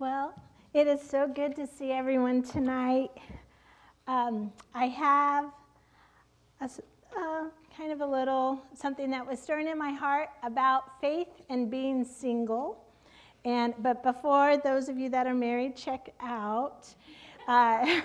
Well, it is so good to see everyone tonight. Um, I have a, uh, kind of a little something that was stirring in my heart about faith and being single. And but before those of you that are married check out, uh,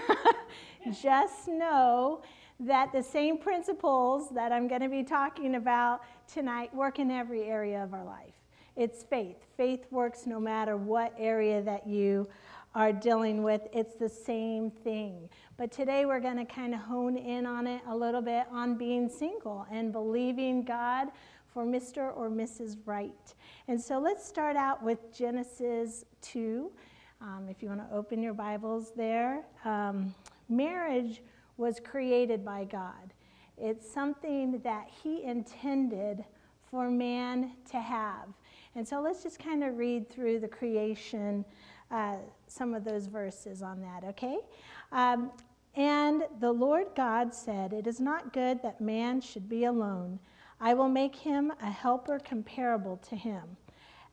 just know that the same principles that I'm going to be talking about tonight work in every area of our life. It's faith. Faith works no matter what area that you are dealing with. It's the same thing. But today we're going to kind of hone in on it a little bit on being single and believing God for Mr. or Mrs. Right. And so let's start out with Genesis 2. Um, if you want to open your Bibles there. Um, marriage was created by God. It's something that He intended for man to have. And so let's just kind of read through the creation, uh, some of those verses on that, okay? Um, and the Lord God said, It is not good that man should be alone. I will make him a helper comparable to him.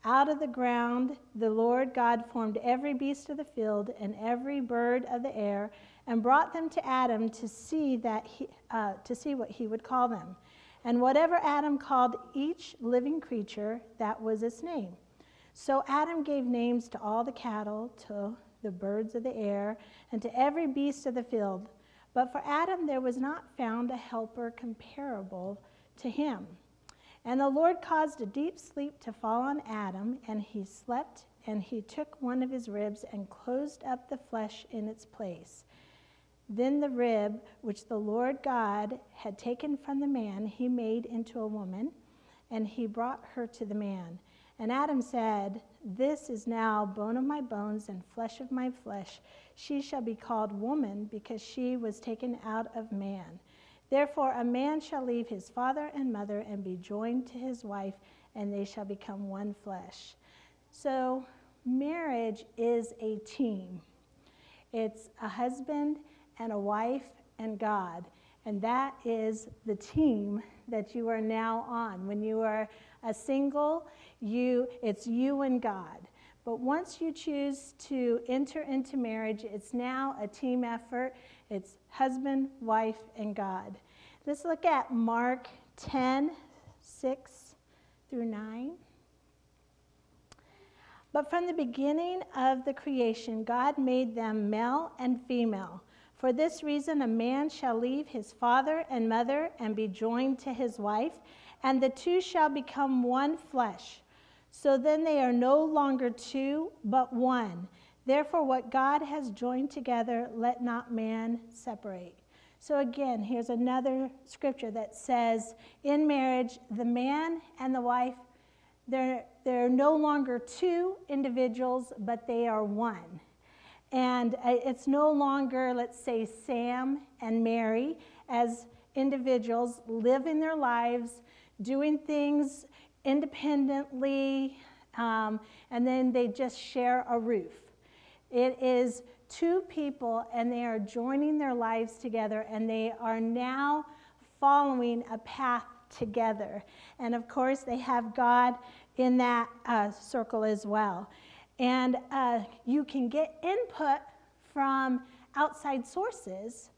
Out of the ground, the Lord God formed every beast of the field and every bird of the air and brought them to Adam to see, that he, uh, to see what he would call them. And whatever Adam called each living creature, that was its name. So Adam gave names to all the cattle, to the birds of the air, and to every beast of the field. But for Adam there was not found a helper comparable to him. And the Lord caused a deep sleep to fall on Adam, and he slept, and he took one of his ribs and closed up the flesh in its place. Then the rib which the Lord God had taken from the man, he made into a woman, and he brought her to the man. And Adam said, This is now bone of my bones and flesh of my flesh. She shall be called woman, because she was taken out of man. Therefore, a man shall leave his father and mother and be joined to his wife, and they shall become one flesh. So, marriage is a team. It's a husband and a wife and God. And that is the team that you are now on. When you are a single, you it's you and God. But once you choose to enter into marriage, it's now a team effort. It's husband, wife, and God. Let's look at Mark 10, 6 through 9. But from the beginning of the creation, God made them male and female. For this reason, a man shall leave his father and mother and be joined to his wife, and the two shall become one flesh. So then they are no longer two, but one. Therefore, what God has joined together, let not man separate. So, again, here's another scripture that says in marriage, the man and the wife, they're, they're no longer two individuals, but they are one. And it's no longer, let's say, Sam and Mary as individuals living their lives, doing things independently, um, and then they just share a roof. It is two people, and they are joining their lives together, and they are now following a path together. And of course, they have God in that uh, circle as well. And uh, you can get input from outside sources,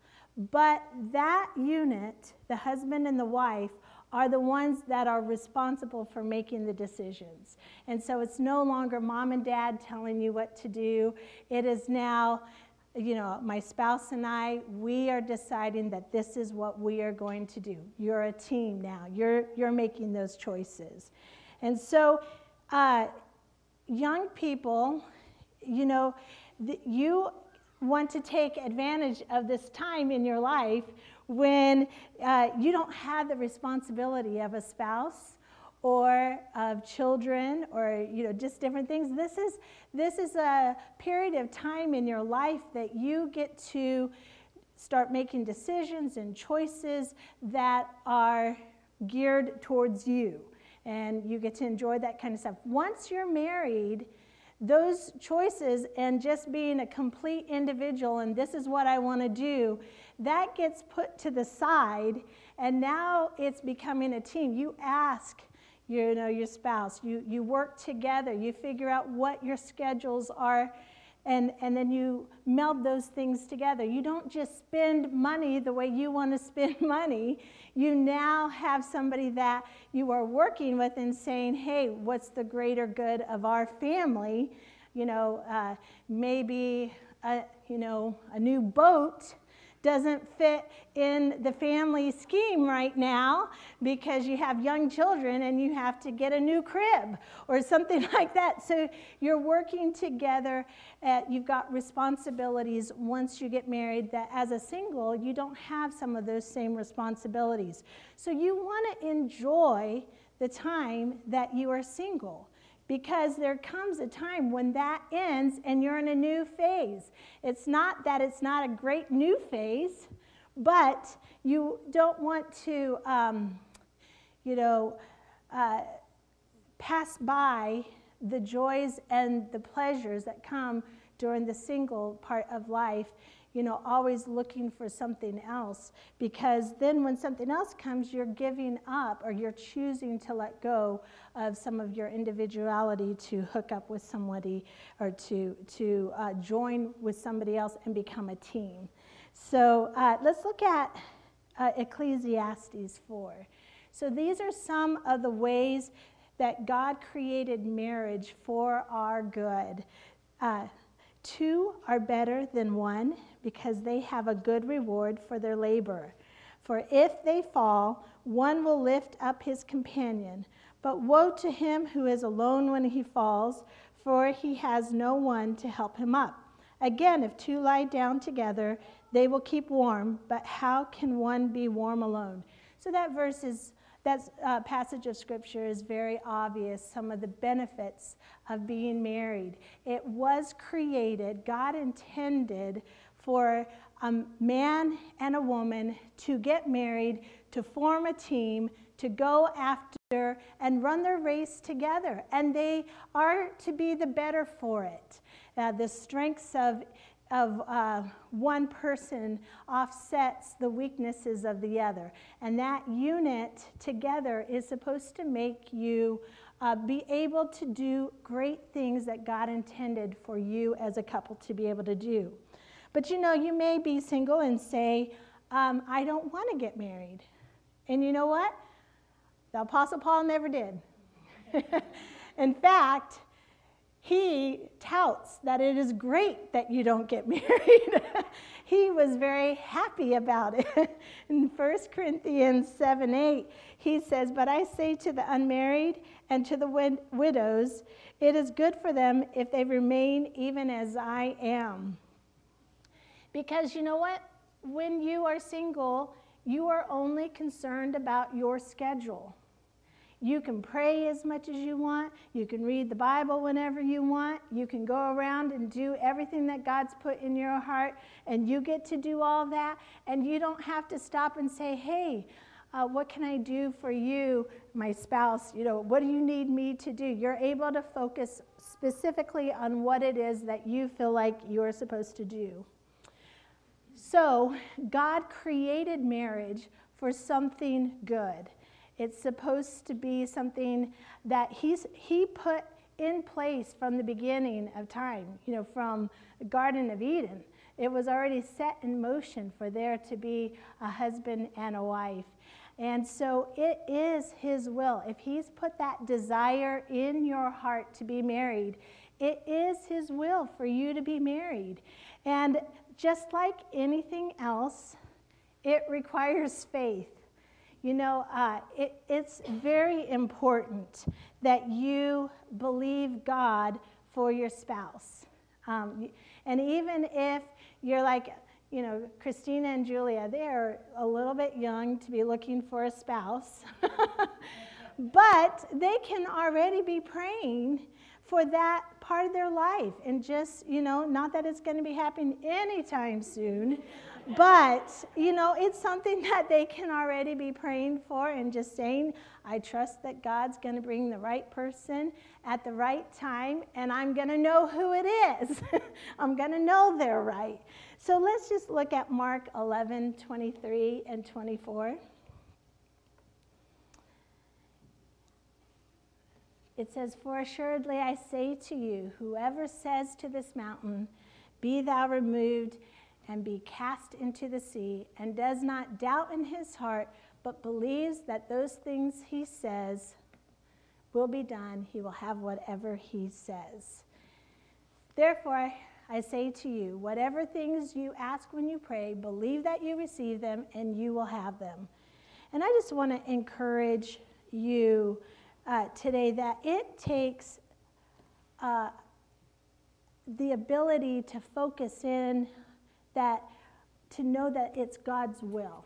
but that unit, the husband and the wife, are the ones that are responsible for making the decisions. And so it's no longer mom and dad telling you what to do. It is now, you know, my spouse and I, we are deciding that this is what we are going to do. You're a team now, you're, you're making those choices. And so, uh, young people, you know, you want to take advantage of this time in your life when uh, you don't have the responsibility of a spouse or of children or you know just different things. This is this is a period of time in your life that you get to start making decisions and choices that are geared towards you and you get to enjoy that kind of stuff. Once you're married, those choices and just being a complete individual and this is what I want to do, that gets put to the side and now it's becoming a team. You ask you know, your spouse. You, you work together. You figure out what your schedules are and, and then you meld those things together. You don't just spend money the way you want to spend money. You now have somebody that you are working with and saying, hey, what's the greater good of our family? You know, uh, maybe, a, you know, a new boat doesn't fit in the family scheme right now because you have young children and you have to get a new crib or something like that. So you're working together. At, you've got responsibilities once you get married that as a single, you don't have some of those same responsibilities. So you want to enjoy the time that you are single because there comes a time when that ends and you're in a new phase. It's not that it's not a great new phase, but you don't want to, um, you know, uh, pass by the joys and the pleasures that come during the single part of life you know, always looking for something else because then when something else comes, you're giving up or you're choosing to let go of some of your individuality to hook up with somebody or to, to uh, join with somebody else and become a team. So uh, let's look at uh, Ecclesiastes 4. So these are some of the ways that God created marriage for our good. Uh, two are better than one because they have a good reward for their labor. For if they fall, one will lift up his companion. But woe to him who is alone when he falls, for he has no one to help him up. Again, if two lie down together, they will keep warm, but how can one be warm alone? So that verse is that uh, passage of scripture is very obvious, some of the benefits of being married. It was created, God intended for a man and a woman to get married, to form a team, to go after and run their race together. And they are to be the better for it. Uh, the strengths of, of uh, one person offsets the weaknesses of the other. And that unit together is supposed to make you uh, be able to do great things that God intended for you as a couple to be able to do. But you know, you may be single and say, um, I don't want to get married. And you know what? The Apostle Paul never did. In fact, he touts that it is great that you don't get married. he was very happy about it. In 1 Corinthians 7 8, he says, But I say to the unmarried and to the wid- widows, it is good for them if they remain even as I am. Because you know what? When you are single, you are only concerned about your schedule. You can pray as much as you want. You can read the Bible whenever you want. You can go around and do everything that God's put in your heart, and you get to do all that. And you don't have to stop and say, hey, uh, what can I do for you, my spouse? You know, what do you need me to do? You're able to focus specifically on what it is that you feel like you're supposed to do. So, God created marriage for something good. It's supposed to be something that he's, He put in place from the beginning of time, you know, from the Garden of Eden. It was already set in motion for there to be a husband and a wife. And so it is His will. If He's put that desire in your heart to be married, it is His will for you to be married. And just like anything else, it requires faith. You know, uh, it, it's very important that you believe God for your spouse. Um, and even if you're like, you know, Christina and Julia, they're a little bit young to be looking for a spouse, but they can already be praying for that part of their life. And just, you know, not that it's going to be happening anytime soon, but, you know, it's something that they can already be praying for and just saying, I trust that God's going to bring the right person at the right time, and I'm going to know who it is. I'm going to know they're right. So let's just look at Mark 11 23 and 24. It says, For assuredly I say to you, whoever says to this mountain, Be thou removed and be cast into the sea, and does not doubt in his heart, but believes that those things he says will be done, he will have whatever he says. Therefore, I say to you, whatever things you ask when you pray, believe that you receive them and you will have them. And I just want to encourage you uh, today that it takes uh, the ability to focus in that to know that it's God's will.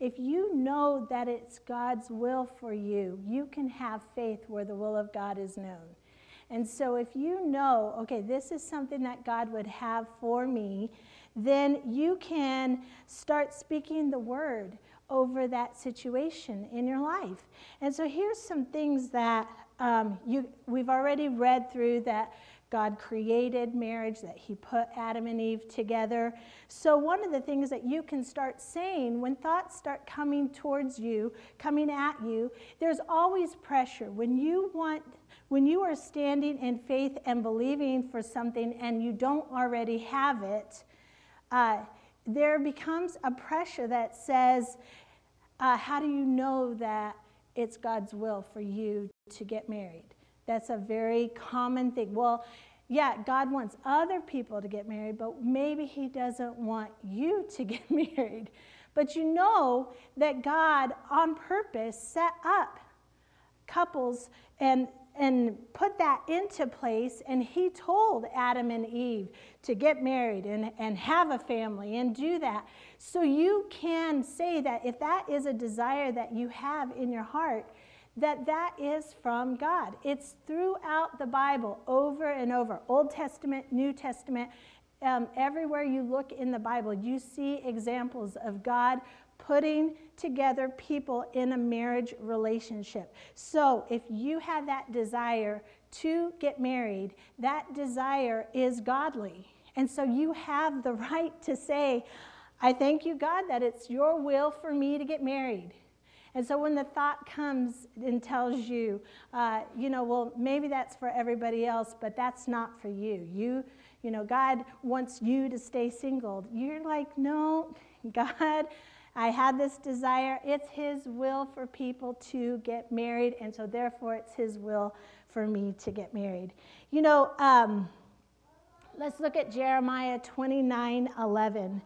If you know that it's God's will for you, you can have faith where the will of God is known. And so if you know, okay, this is something that God would have for me, then you can start speaking the word over that situation in your life. And so here's some things that um, you, we've already read through that God created marriage, that He put Adam and Eve together. So, one of the things that you can start saying when thoughts start coming towards you, coming at you, there's always pressure. When you want, when you are standing in faith and believing for something and you don't already have it, uh, there becomes a pressure that says, uh, How do you know that it's God's will for you to get married? That's a very common thing. Well, yeah, God wants other people to get married, but maybe He doesn't want you to get married. But you know that God, on purpose, set up couples and and put that into place. And he told Adam and Eve to get married and, and have a family and do that. So you can say that if that is a desire that you have in your heart, that that is from God. It's throughout the Bible over and over Old Testament, New Testament. Um, everywhere you look in the Bible, you see examples of God putting together people in a marriage relationship. So if you have that desire to get married, that desire is godly. And so you have the right to say, I thank you, God, that it's your will for me to get married. And so when the thought comes and tells you, uh, you know, well, maybe that's for everybody else, but that's not for you. You, you know, God wants you to stay single. You're like, no, God, I had this desire. It's His will for people to get married, and so therefore it's His will for me to get married. You know, um, let's look at Jeremiah 29 11.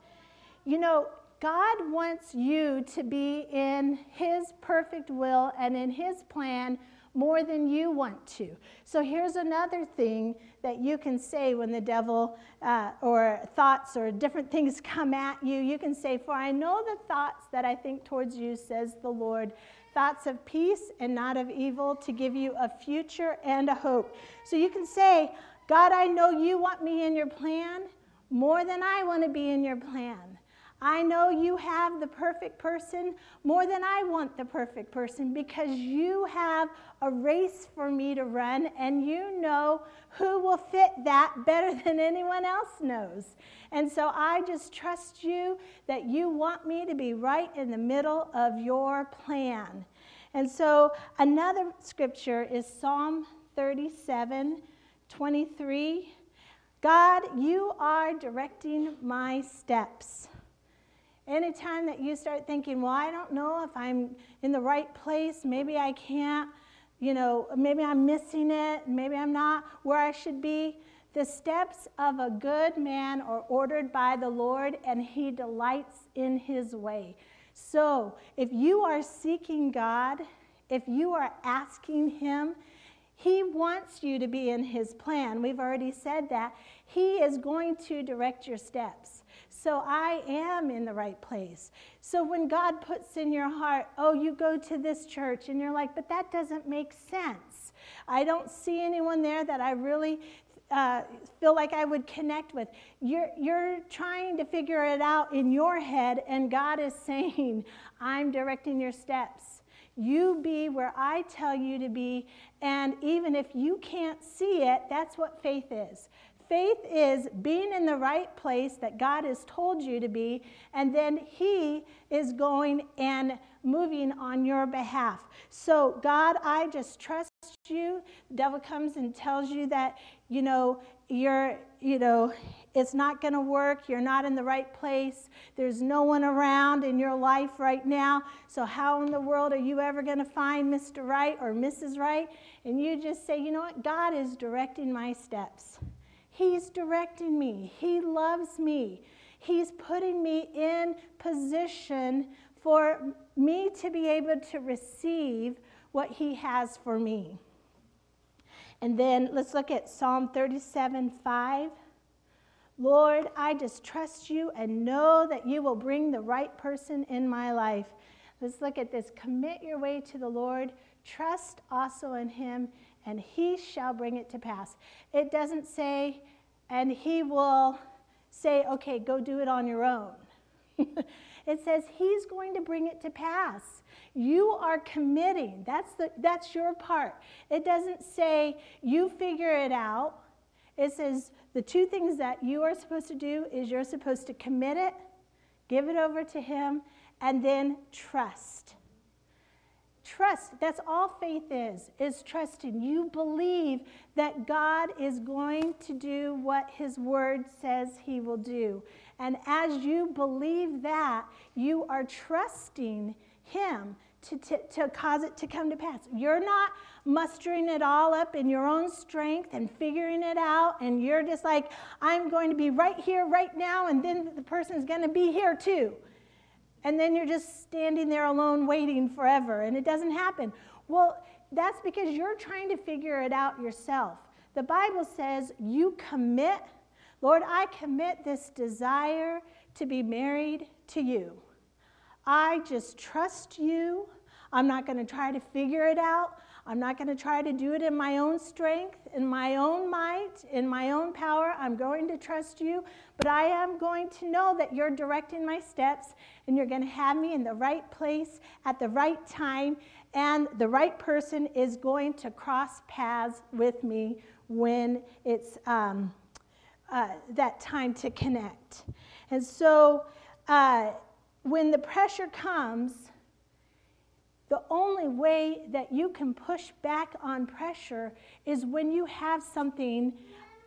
You know, God wants you to be in His perfect will and in His plan more than you want to. So here's another thing that you can say when the devil uh, or thoughts or different things come at you. You can say, For I know the thoughts that I think towards you, says the Lord. Thoughts of peace and not of evil to give you a future and a hope. So you can say, God, I know you want me in your plan more than I want to be in your plan. I know you have the perfect person more than I want the perfect person because you have a race for me to run and you know who will fit that better than anyone else knows. And so I just trust you that you want me to be right in the middle of your plan. And so another scripture is Psalm 37 23. God, you are directing my steps. Anytime that you start thinking, well, I don't know if I'm in the right place, maybe I can't, you know, maybe I'm missing it, maybe I'm not where I should be. The steps of a good man are ordered by the Lord, and he delights in his way. So if you are seeking God, if you are asking him, he wants you to be in his plan. We've already said that. He is going to direct your steps. So I am in the right place. So when God puts in your heart, oh, you go to this church, and you're like, but that doesn't make sense. I don't see anyone there that I really uh, feel like I would connect with. You're, you're trying to figure it out in your head, and God is saying, I'm directing your steps. You be where I tell you to be, and even if you can't see it, that's what faith is. Faith is being in the right place that God has told you to be, and then He is going and moving on your behalf. So, God, I just trust you. The devil comes and tells you that, you know, you're, you know, it's not going to work. You're not in the right place. There's no one around in your life right now. So, how in the world are you ever going to find Mr. Right or Mrs. Right? And you just say, you know what? God is directing my steps. He's directing me. He loves me. He's putting me in position for me to be able to receive what He has for me. And then let's look at Psalm 37 5. Lord, I just trust you and know that you will bring the right person in my life. Let's look at this. Commit your way to the Lord, trust also in him, and he shall bring it to pass. It doesn't say, and he will say, okay, go do it on your own. it says he's going to bring it to pass. You are committing. That's, the, that's your part. It doesn't say you figure it out. It says the two things that you are supposed to do is you're supposed to commit it, give it over to Him, and then trust. Trust, that's all faith is, is trusting. You believe that God is going to do what His Word says He will do. And as you believe that, you are trusting Him to, to, to cause it to come to pass. You're not mustering it all up in your own strength and figuring it out, and you're just like, I'm going to be right here, right now, and then the person's going to be here too. And then you're just standing there alone waiting forever, and it doesn't happen. Well, that's because you're trying to figure it out yourself. The Bible says you commit, Lord, I commit this desire to be married to you. I just trust you. I'm not going to try to figure it out. I'm not going to try to do it in my own strength, in my own might, in my own power. I'm going to trust you, but I am going to know that you're directing my steps and you're going to have me in the right place at the right time, and the right person is going to cross paths with me when it's um, uh, that time to connect. And so, uh, when the pressure comes, only way that you can push back on pressure is when you have something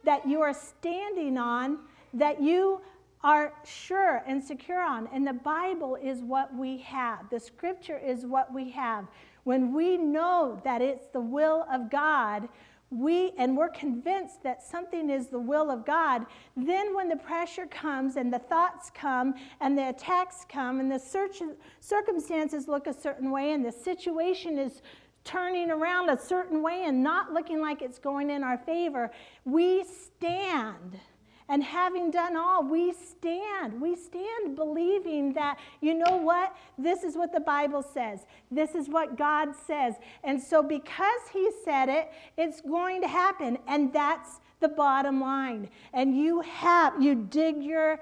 that you are standing on that you are sure and secure on. And the Bible is what we have, the scripture is what we have. When we know that it's the will of God, we and we're convinced that something is the will of God, then when the pressure comes and the thoughts come and the attacks come and the search, circumstances look a certain way and the situation is turning around a certain way and not looking like it's going in our favor, we stand and having done all, we stand. We stand believing that, you know what? This is what the Bible says. This is what God says. And so, because He said it, it's going to happen. And that's the bottom line. And you have, you dig your,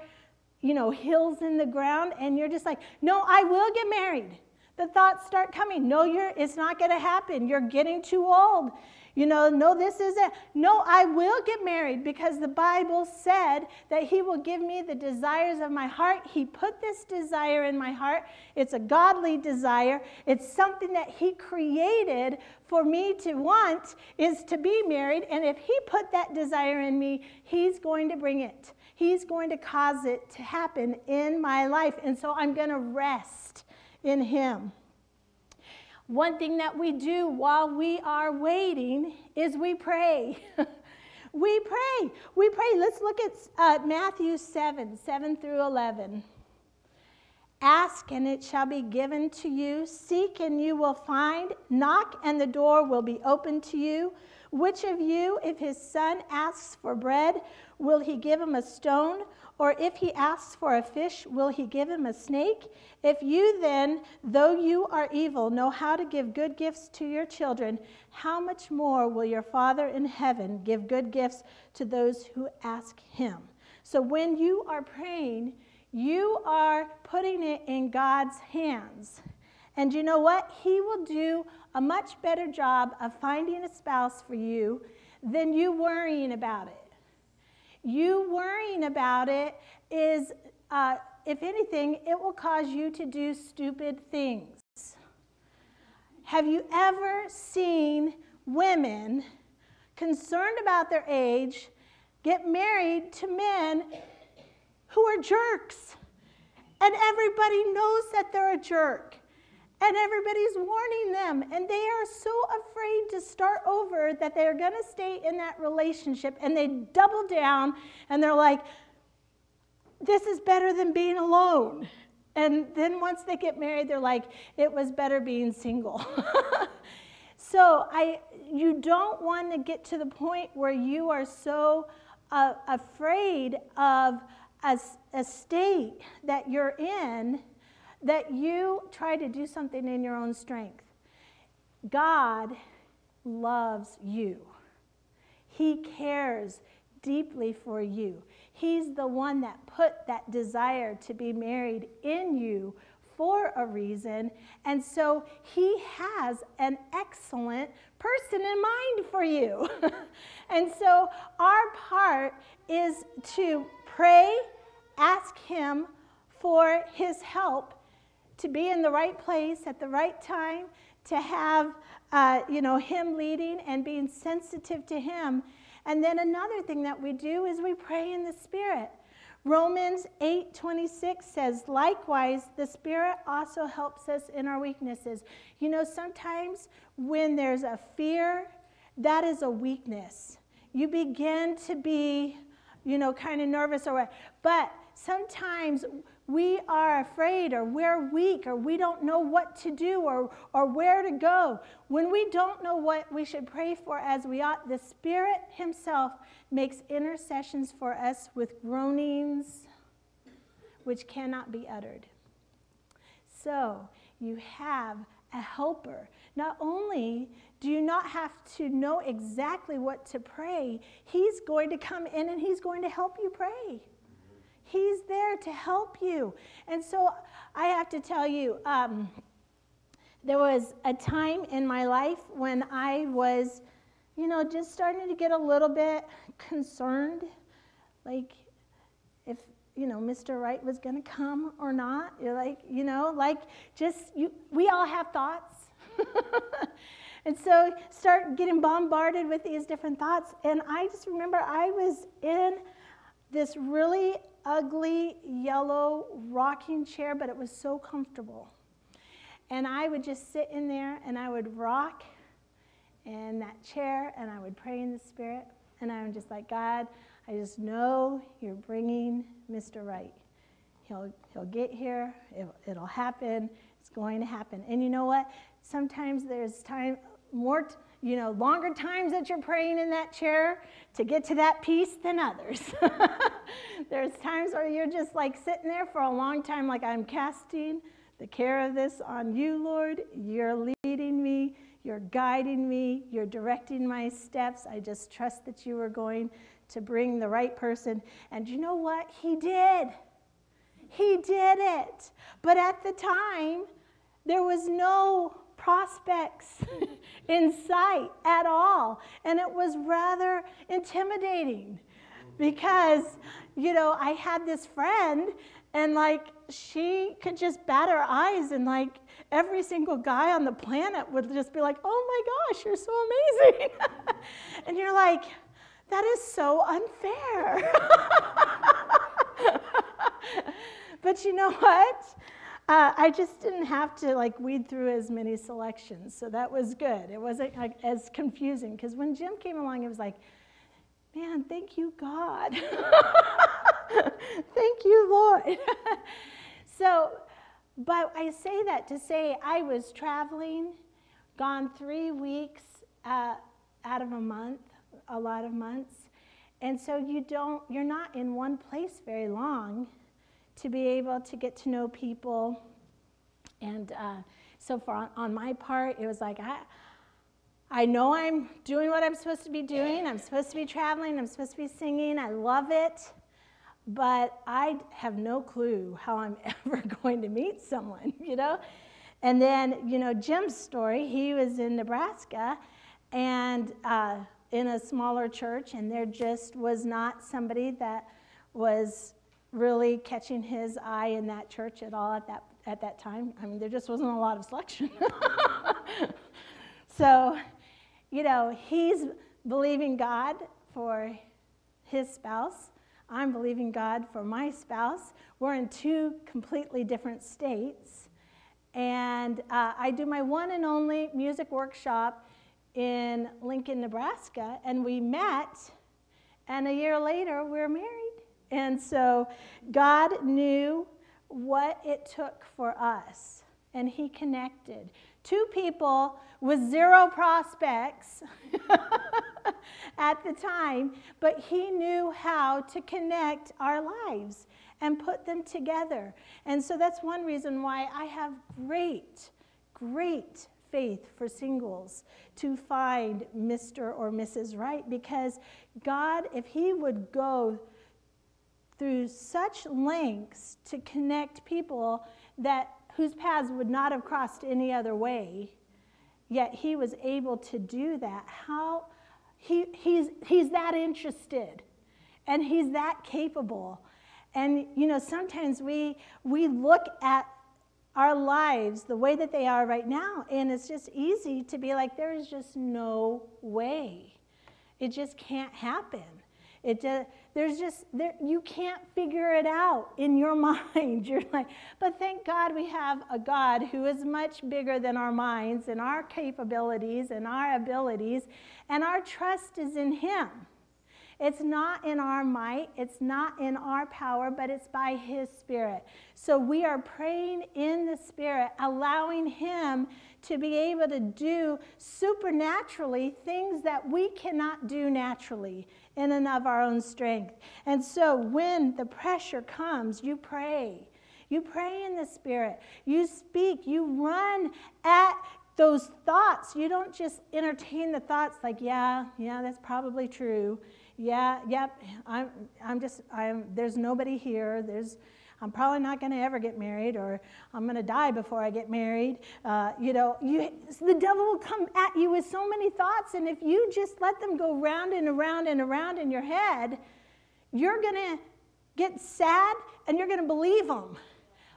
you know, hills in the ground and you're just like, no, I will get married. The thoughts start coming. No, you're, it's not going to happen. You're getting too old. You know, no, this isn't. No, I will get married because the Bible said that He will give me the desires of my heart. He put this desire in my heart. It's a godly desire. It's something that He created for me to want is to be married. And if He put that desire in me, He's going to bring it. He's going to cause it to happen in my life. And so I'm going to rest in Him. One thing that we do while we are waiting is we pray. we pray. We pray. Let's look at uh, Matthew 7 7 through 11. Ask and it shall be given to you. Seek and you will find. Knock and the door will be opened to you. Which of you, if his son asks for bread, will he give him a stone? Or if he asks for a fish, will he give him a snake? If you then, though you are evil, know how to give good gifts to your children, how much more will your Father in heaven give good gifts to those who ask him? So when you are praying, you are putting it in God's hands. And you know what? He will do a much better job of finding a spouse for you than you worrying about it. You worrying about it is, uh, if anything, it will cause you to do stupid things. Have you ever seen women concerned about their age get married to men who are jerks? And everybody knows that they're a jerk. And everybody's warning them. And they are so afraid to start over that they're going to stay in that relationship. And they double down and they're like, this is better than being alone. And then once they get married, they're like, it was better being single. so I, you don't want to get to the point where you are so uh, afraid of a, a state that you're in that you try to do something in your own strength. God loves you. He cares deeply for you. He's the one that put that desire to be married in you for a reason. And so he has an excellent person in mind for you. and so our part is to pray, ask him for his help to be in the right place at the right time, to have uh, you know him leading and being sensitive to him and then another thing that we do is we pray in the Spirit. Romans 8:26 says, "Likewise, the Spirit also helps us in our weaknesses." You know, sometimes when there's a fear, that is a weakness. You begin to be, you know, kind of nervous or what. But sometimes we are afraid or we're weak or we don't know what to do or, or where to go, when we don't know what we should pray for as we ought, the Spirit Himself makes intercessions for us with groanings which cannot be uttered. So you have a helper. Not only do you not have to know exactly what to pray, He's going to come in and He's going to help you pray. He's there to help you. And so I have to tell you, um, there was a time in my life when I was, you know, just starting to get a little bit concerned, like if, you know, Mr. Right was going to come or not. You're like, you know, like just, you, we all have thoughts. and so start getting bombarded with these different thoughts. And I just remember I was in this really ugly yellow rocking chair, but it was so comfortable. And I would just sit in there and I would rock in that chair and I would pray in the Spirit. And I'm just like, God, I just know you're bringing Mr. Right. He'll, he'll get here, it'll, it'll happen, it's going to happen. And you know what? Sometimes there's time, more. T- you know, longer times that you're praying in that chair to get to that peace than others. There's times where you're just like sitting there for a long time, like I'm casting the care of this on you, Lord. You're leading me, you're guiding me, you're directing my steps. I just trust that you are going to bring the right person. And you know what? He did. He did it. But at the time, there was no prospects in sight at all. And it was rather intimidating because, you know, I had this friend and like she could just bat her eyes and like every single guy on the planet would just be like, oh my gosh, you're so amazing. and you're like, that is so unfair. but you know what? Uh, I just didn't have to like weed through as many selections, so that was good. It wasn't like, as confusing because when Jim came along, it was like, man, thank you, God. thank you, Lord. so, but I say that to say I was traveling, gone three weeks uh, out of a month, a lot of months, and so you don't, you're not in one place very long to be able to get to know people. And uh, so far on my part, it was like, I, I know I'm doing what I'm supposed to be doing. I'm supposed to be traveling. I'm supposed to be singing. I love it. But I have no clue how I'm ever going to meet someone, you know? And then, you know, Jim's story, he was in Nebraska and uh, in a smaller church, and there just was not somebody that was really catching his eye in that church at all at that, at that time. I mean, there just wasn't a lot of selection. so, you know, he's believing God for his spouse. I'm believing God for my spouse. We're in two completely different states. And uh, I do my one and only music workshop in Lincoln, Nebraska, and we met, and a year later, we we're married. And so God knew what it took for us, and He connected. Two people with zero prospects at the time, but He knew how to connect our lives and put them together. And so that's one reason why I have great, great faith for singles to find Mr. or Mrs. Right because God, if He would go through such lengths to connect people that whose paths would not have crossed any other way, yet he was able to do that. How he, he's, he's that interested and he's that capable. And you know, sometimes we we look at our lives the way that they are right now, and it's just easy to be like, there is just no way. It just can't happen. It just, there's just, there, you can't figure it out in your mind. You're like, but thank God we have a God who is much bigger than our minds and our capabilities and our abilities, and our trust is in Him. It's not in our might, it's not in our power, but it's by His Spirit. So we are praying in the Spirit, allowing Him to be able to do supernaturally things that we cannot do naturally in and of our own strength. And so when the pressure comes, you pray. You pray in the Spirit. You speak. You run at those thoughts. You don't just entertain the thoughts like, yeah, yeah, that's probably true. Yeah, yep, I'm, I'm just, I'm, there's nobody here. There's, I'm probably not going to ever get married, or I'm going to die before I get married. Uh, you know, you, the devil will come at you with so many thoughts, and if you just let them go round and around and around in your head, you're going to get sad and you're going to believe them.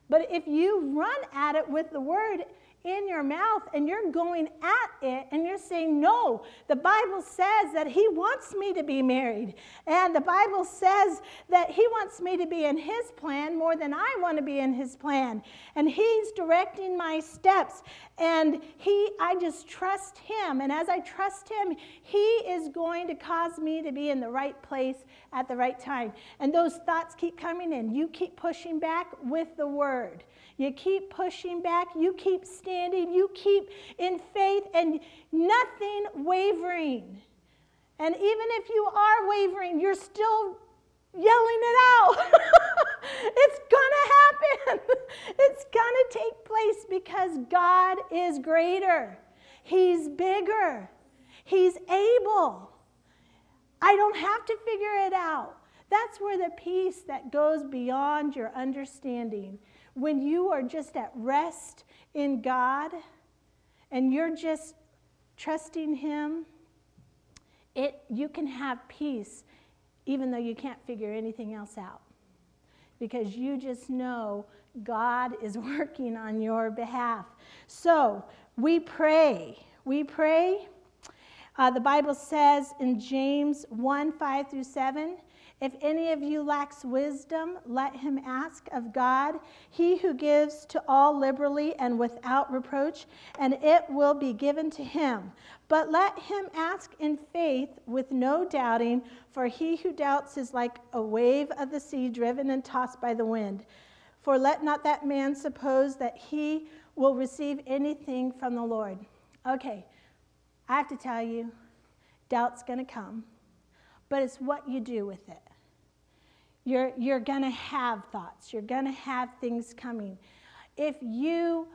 But if you run at it with the word, in your mouth and you're going at it and you're saying, No, the Bible says that He wants me to be married. And the Bible says that He wants me to be in His plan more than I want to be in His plan. And He's directing my steps. And He, I just trust Him. And as I trust Him, He is going to cause me to be in the right place at the right time. And those thoughts keep coming in. You keep pushing back with the Word. You keep pushing back, you keep standing, you keep in faith, and nothing wavering. And even if you are wavering, you're still yelling it out. it's gonna happen. It's gonna take place because God is greater, He's bigger, He's able. I don't have to figure it out. That's where the peace that goes beyond your understanding when you are just at rest in God and you're just trusting Him, it, you can have peace even though you can't figure anything else out. Because you just know God is working on your behalf. So we pray. We pray. Uh, the Bible says in James 1 5 through 7 if any of you lacks wisdom, let him ask of God, he who gives to all liberally and without reproach, and it will be given to him. But let him ask in faith with no doubting, for he who doubts is like a wave of the sea driven and tossed by the wind. For let not that man suppose that he will receive anything from the Lord. Okay, I have to tell you, doubt's going to come but it's what you do with it. You're, you're going to have thoughts, you're going to have things coming. If you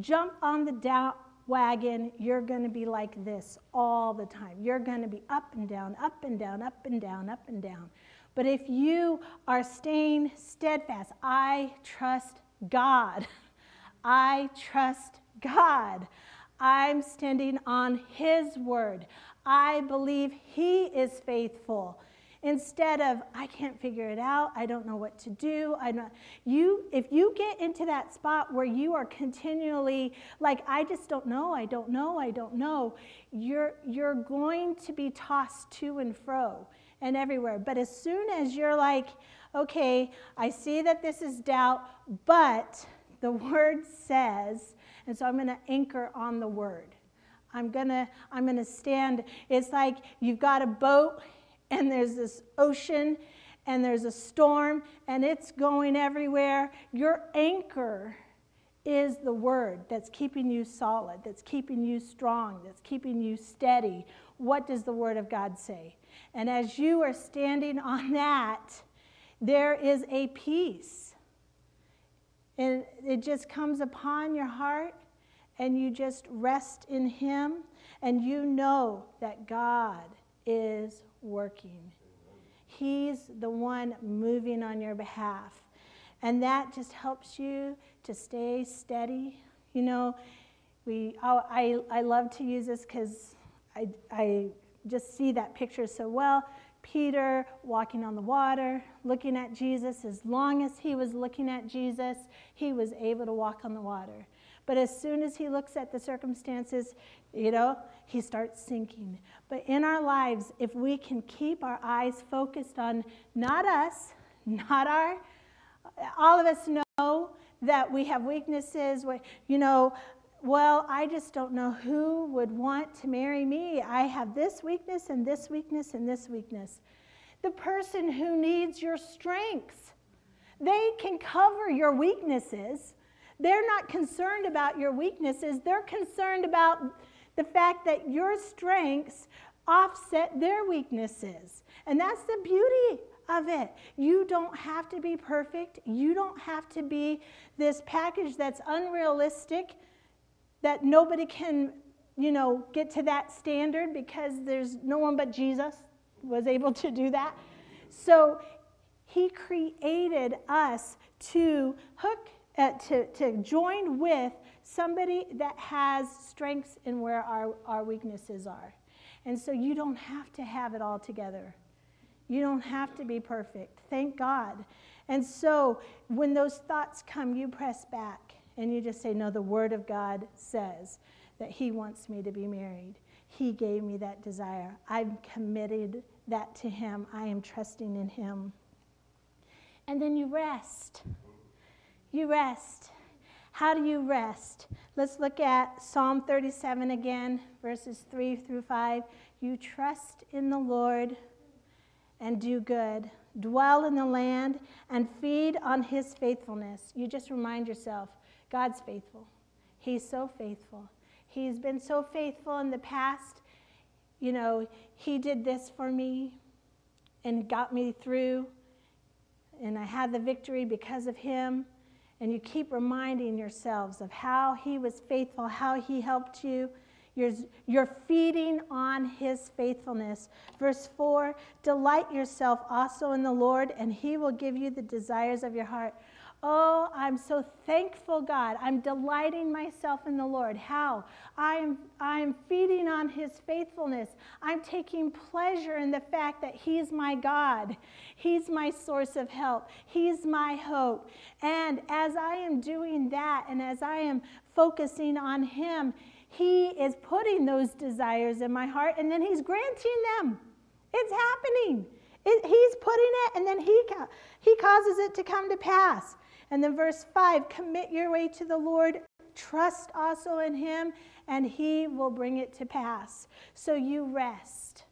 jump on the doubt wagon, you're going to be like this all the time. You're going to be up and down, up and down, up and down, up and down. But if you are staying steadfast, I trust God. I trust God. I'm standing on His word. I believe He is faithful instead of I can't figure it out, I don't know what to do. I don't you if you get into that spot where you are continually like I just don't know, I don't know, I don't know, you're you're going to be tossed to and fro and everywhere. But as soon as you're like, okay, I see that this is doubt, but the word says, and so I'm going to anchor on the word. I'm going to I'm going to stand. It's like you've got a boat and there's this ocean and there's a storm and it's going everywhere, your anchor is the word that's keeping you solid, that's keeping you strong, that's keeping you steady. What does the word of God say? And as you are standing on that, there is a peace. And it just comes upon your heart, and you just rest in Him, and you know that God is working. He's the one moving on your behalf. And that just helps you to stay steady. You know, we, oh, I, I love to use this because I, I just see that picture so well. Peter walking on the water, looking at Jesus. As long as he was looking at Jesus, he was able to walk on the water. But as soon as he looks at the circumstances, you know, he starts sinking. But in our lives, if we can keep our eyes focused on not us, not our, all of us know that we have weaknesses. You know, well, I just don't know who would want to marry me. I have this weakness and this weakness and this weakness. The person who needs your strengths, they can cover your weaknesses they're not concerned about your weaknesses, they're concerned about the fact that your strengths offset their weaknesses. And that's the beauty of it. You don't have to be perfect. You don't have to be this package that's unrealistic, that nobody can, you know, get to that standard because there's no one but Jesus was able to do that. So he created us to hook uh, to, to join with somebody that has strengths in where our, our weaknesses are. And so you don't have to have it all together. You don't have to be perfect. Thank God. And so when those thoughts come, you press back and you just say, No, the Word of God says that He wants me to be married. He gave me that desire. I've committed that to Him. I am trusting in Him. And then you rest. You rest. How do you rest? Let's look at Psalm 37 again, verses 3 through 5. You trust in the Lord and do good. Dwell in the land and feed on his faithfulness. You just remind yourself God's faithful. He's so faithful. He's been so faithful in the past. You know, he did this for me and got me through, and I had the victory because of him and you keep reminding yourselves of how he was faithful, how he helped you, you're, you're feeding on his faithfulness. Verse 4 Delight yourself also in the Lord, and he will give you the desires of your heart. Oh, I'm so thankful, God. I'm delighting myself in the Lord. How? I'm, I'm feeding on His faithfulness. I'm taking pleasure in the fact that He's my God. He's my source of help. He's my hope. And as I am doing that and as I am focusing on Him, He is putting those desires in my heart and then He's granting them. It's happening. It, he's putting it and then he, he causes it to come to pass. And then verse 5 commit your way to the Lord, trust also in him, and he will bring it to pass. So you rest.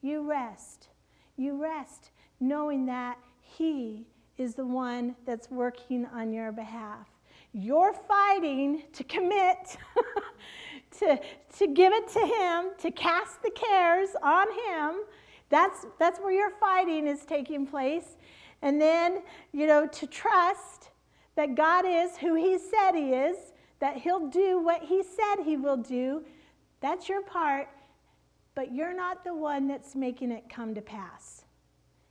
You rest. You rest, knowing that he is the one that's working on your behalf. You're fighting to commit, to, to give it to him, to cast the cares on him. That's, that's where your fighting is taking place. And then, you know, to trust that God is who He said He is, that He'll do what He said He will do. That's your part, but you're not the one that's making it come to pass.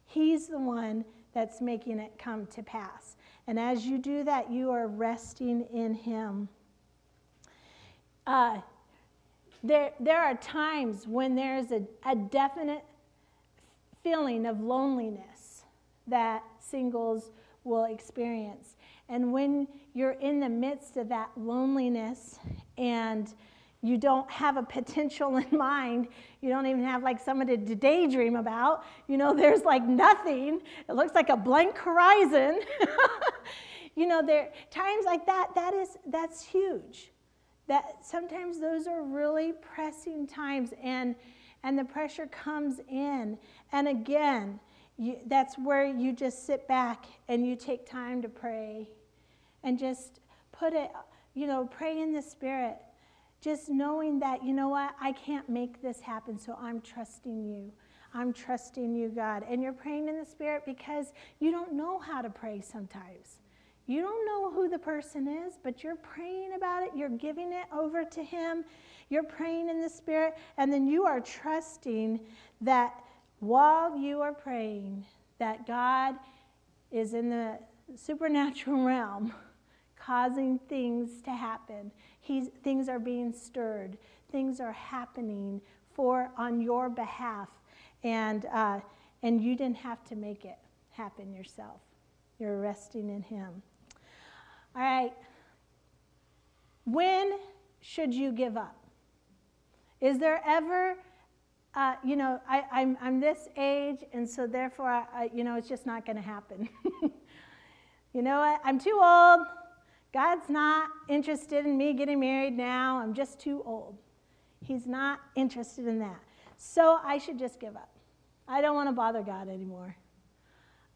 He's the one that's making it come to pass. And as you do that, you are resting in Him. Uh, there, there are times when there's a, a definite feeling of loneliness that singles will experience. And when you're in the midst of that loneliness and you don't have a potential in mind, you don't even have like somebody to daydream about, you know, there's like nothing. It looks like a blank horizon. you know, there times like that, that is that's huge. That sometimes those are really pressing times and and the pressure comes in. And again, you, that's where you just sit back and you take time to pray and just put it, you know, pray in the Spirit. Just knowing that, you know what, I can't make this happen, so I'm trusting you. I'm trusting you, God. And you're praying in the Spirit because you don't know how to pray sometimes. You don't know who the person is, but you're praying about it. You're giving it over to Him. You're praying in the Spirit. And then you are trusting that while you are praying, that God is in the supernatural realm causing things to happen. He's, things are being stirred. Things are happening for on your behalf. And, uh, and you didn't have to make it happen yourself. You're resting in Him. All right. When should you give up? Is there ever, uh, you know, I, I'm, I'm this age, and so therefore, I, I you know, it's just not going to happen. you know what? I'm too old. God's not interested in me getting married now. I'm just too old. He's not interested in that. So I should just give up. I don't want to bother God anymore.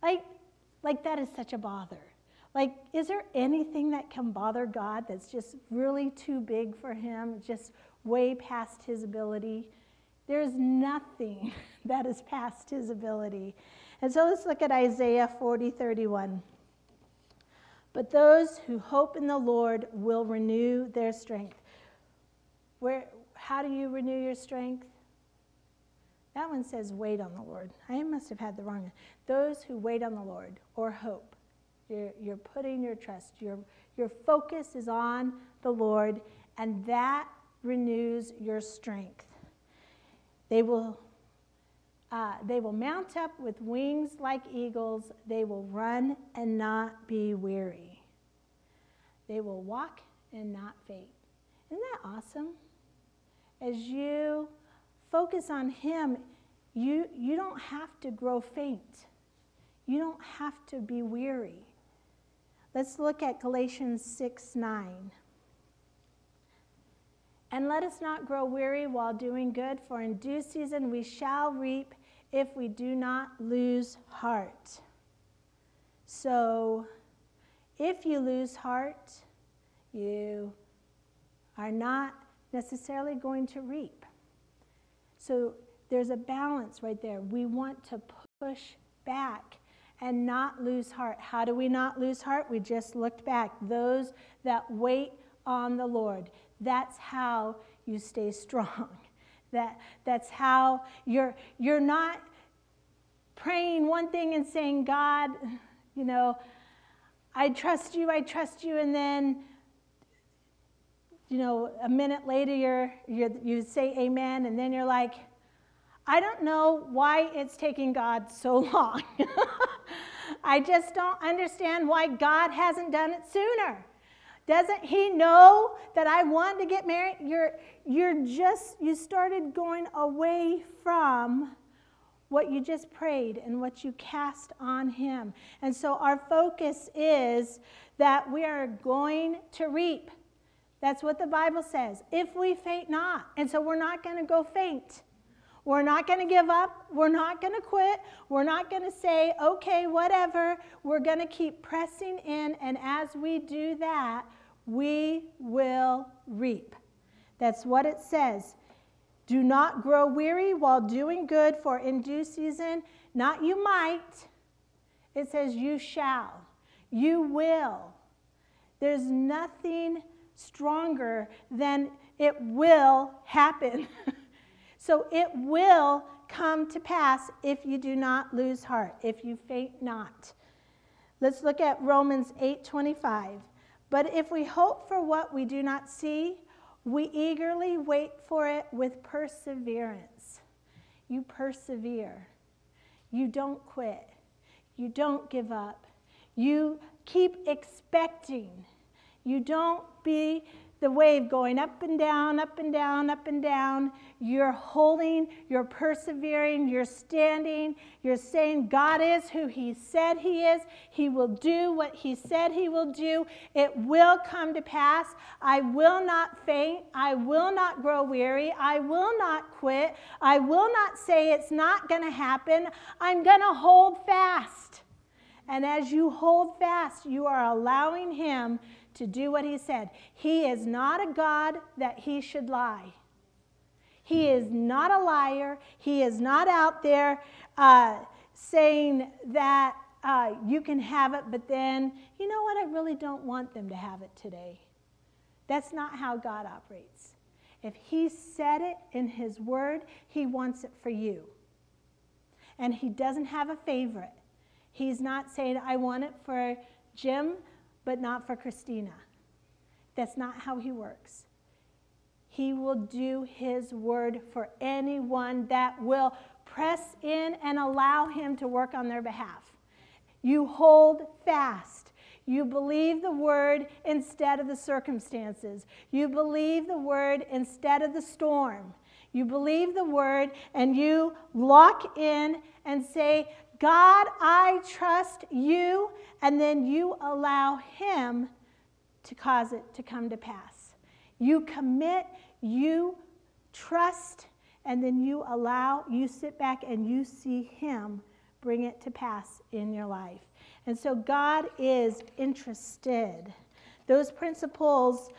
Like, like that is such a bother. Like, is there anything that can bother God that's just really too big for him, just way past his ability? There's nothing that is past his ability. And so let's look at Isaiah 40 31. But those who hope in the Lord will renew their strength. Where, how do you renew your strength? That one says, wait on the Lord. I must have had the wrong one. Those who wait on the Lord or hope. You're, you're putting your trust, your, your focus is on the Lord, and that renews your strength. They will, uh, they will mount up with wings like eagles. They will run and not be weary. They will walk and not faint. Isn't that awesome? As you focus on Him, you, you don't have to grow faint. You don't have to be weary. Let's look at Galatians 6 9. And let us not grow weary while doing good, for in due season we shall reap if we do not lose heart. So, if you lose heart, you are not necessarily going to reap. So, there's a balance right there. We want to push back and not lose heart. How do we not lose heart? We just looked back. Those that wait on the Lord. That's how you stay strong. That, that's how you're, you're not praying one thing and saying, God, you know, I trust you, I trust you, and then, you know, a minute later you're, you're, you say amen, and then you're like, I don't know why it's taking God so long. I just don't understand why God hasn't done it sooner. Doesn't he know that I want to get married? You're, you're just, you started going away from what you just prayed and what you cast on him. And so our focus is that we are going to reap. That's what the Bible says. If we faint not. And so we're not going to go faint. We're not going to give up. We're not going to quit. We're not going to say, okay, whatever. We're going to keep pressing in. And as we do that, we will reap. That's what it says. Do not grow weary while doing good, for in due season, not you might, it says you shall. You will. There's nothing stronger than it will happen. So it will come to pass if you do not lose heart, if you faint not. Let's look at Romans 8:25. But if we hope for what we do not see, We eagerly wait for it with perseverance. You persevere. You don't quit. You don't give up. You keep expecting. You don't be the wave going up and down, up and down, up and down. You're holding, you're persevering, you're standing, you're saying, God is who He said He is. He will do what He said He will do. It will come to pass. I will not faint. I will not grow weary. I will not quit. I will not say it's not going to happen. I'm going to hold fast. And as you hold fast, you are allowing Him to do what he said. He is not a God that he should lie. He is not a liar. He is not out there uh, saying that uh, you can have it, but then, you know what, I really don't want them to have it today. That's not how God operates. If He said it in His Word, He wants it for you. And He doesn't have a favorite. He's not saying, I want it for Jim, but not for Christina. That's not how he works. He will do his word for anyone that will press in and allow him to work on their behalf. You hold fast. You believe the word instead of the circumstances. You believe the word instead of the storm. You believe the word and you lock in and say, God, I trust you, and then you allow Him to cause it to come to pass. You commit, you trust, and then you allow, you sit back and you see Him bring it to pass in your life. And so God is interested. Those principles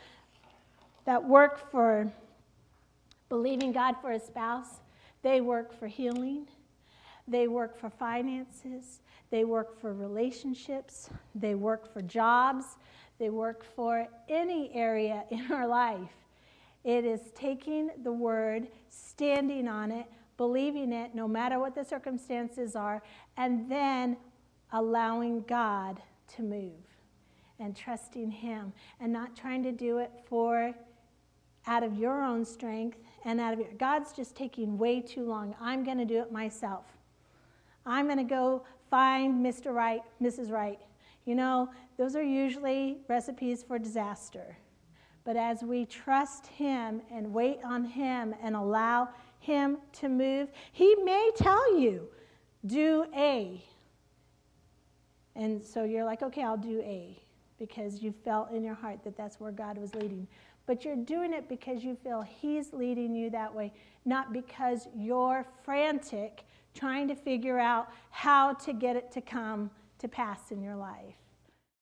that work for believing God for a spouse, they work for healing they work for finances, they work for relationships, they work for jobs, they work for any area in our life. It is taking the word, standing on it, believing it no matter what the circumstances are, and then allowing God to move and trusting Him and not trying to do it for out of your own strength and out of your. God's just taking way too long. I'm going to do it myself. I'm going to go find Mr. Right, Mrs. Right. You know, those are usually recipes for disaster. But as we trust Him and wait on Him and allow Him to move, He may tell you, do A. And so you're like, okay, I'll do A because you felt in your heart that that's where God was leading. But you're doing it because you feel He's leading you that way, not because you're frantic trying to figure out how to get it to come to pass in your life.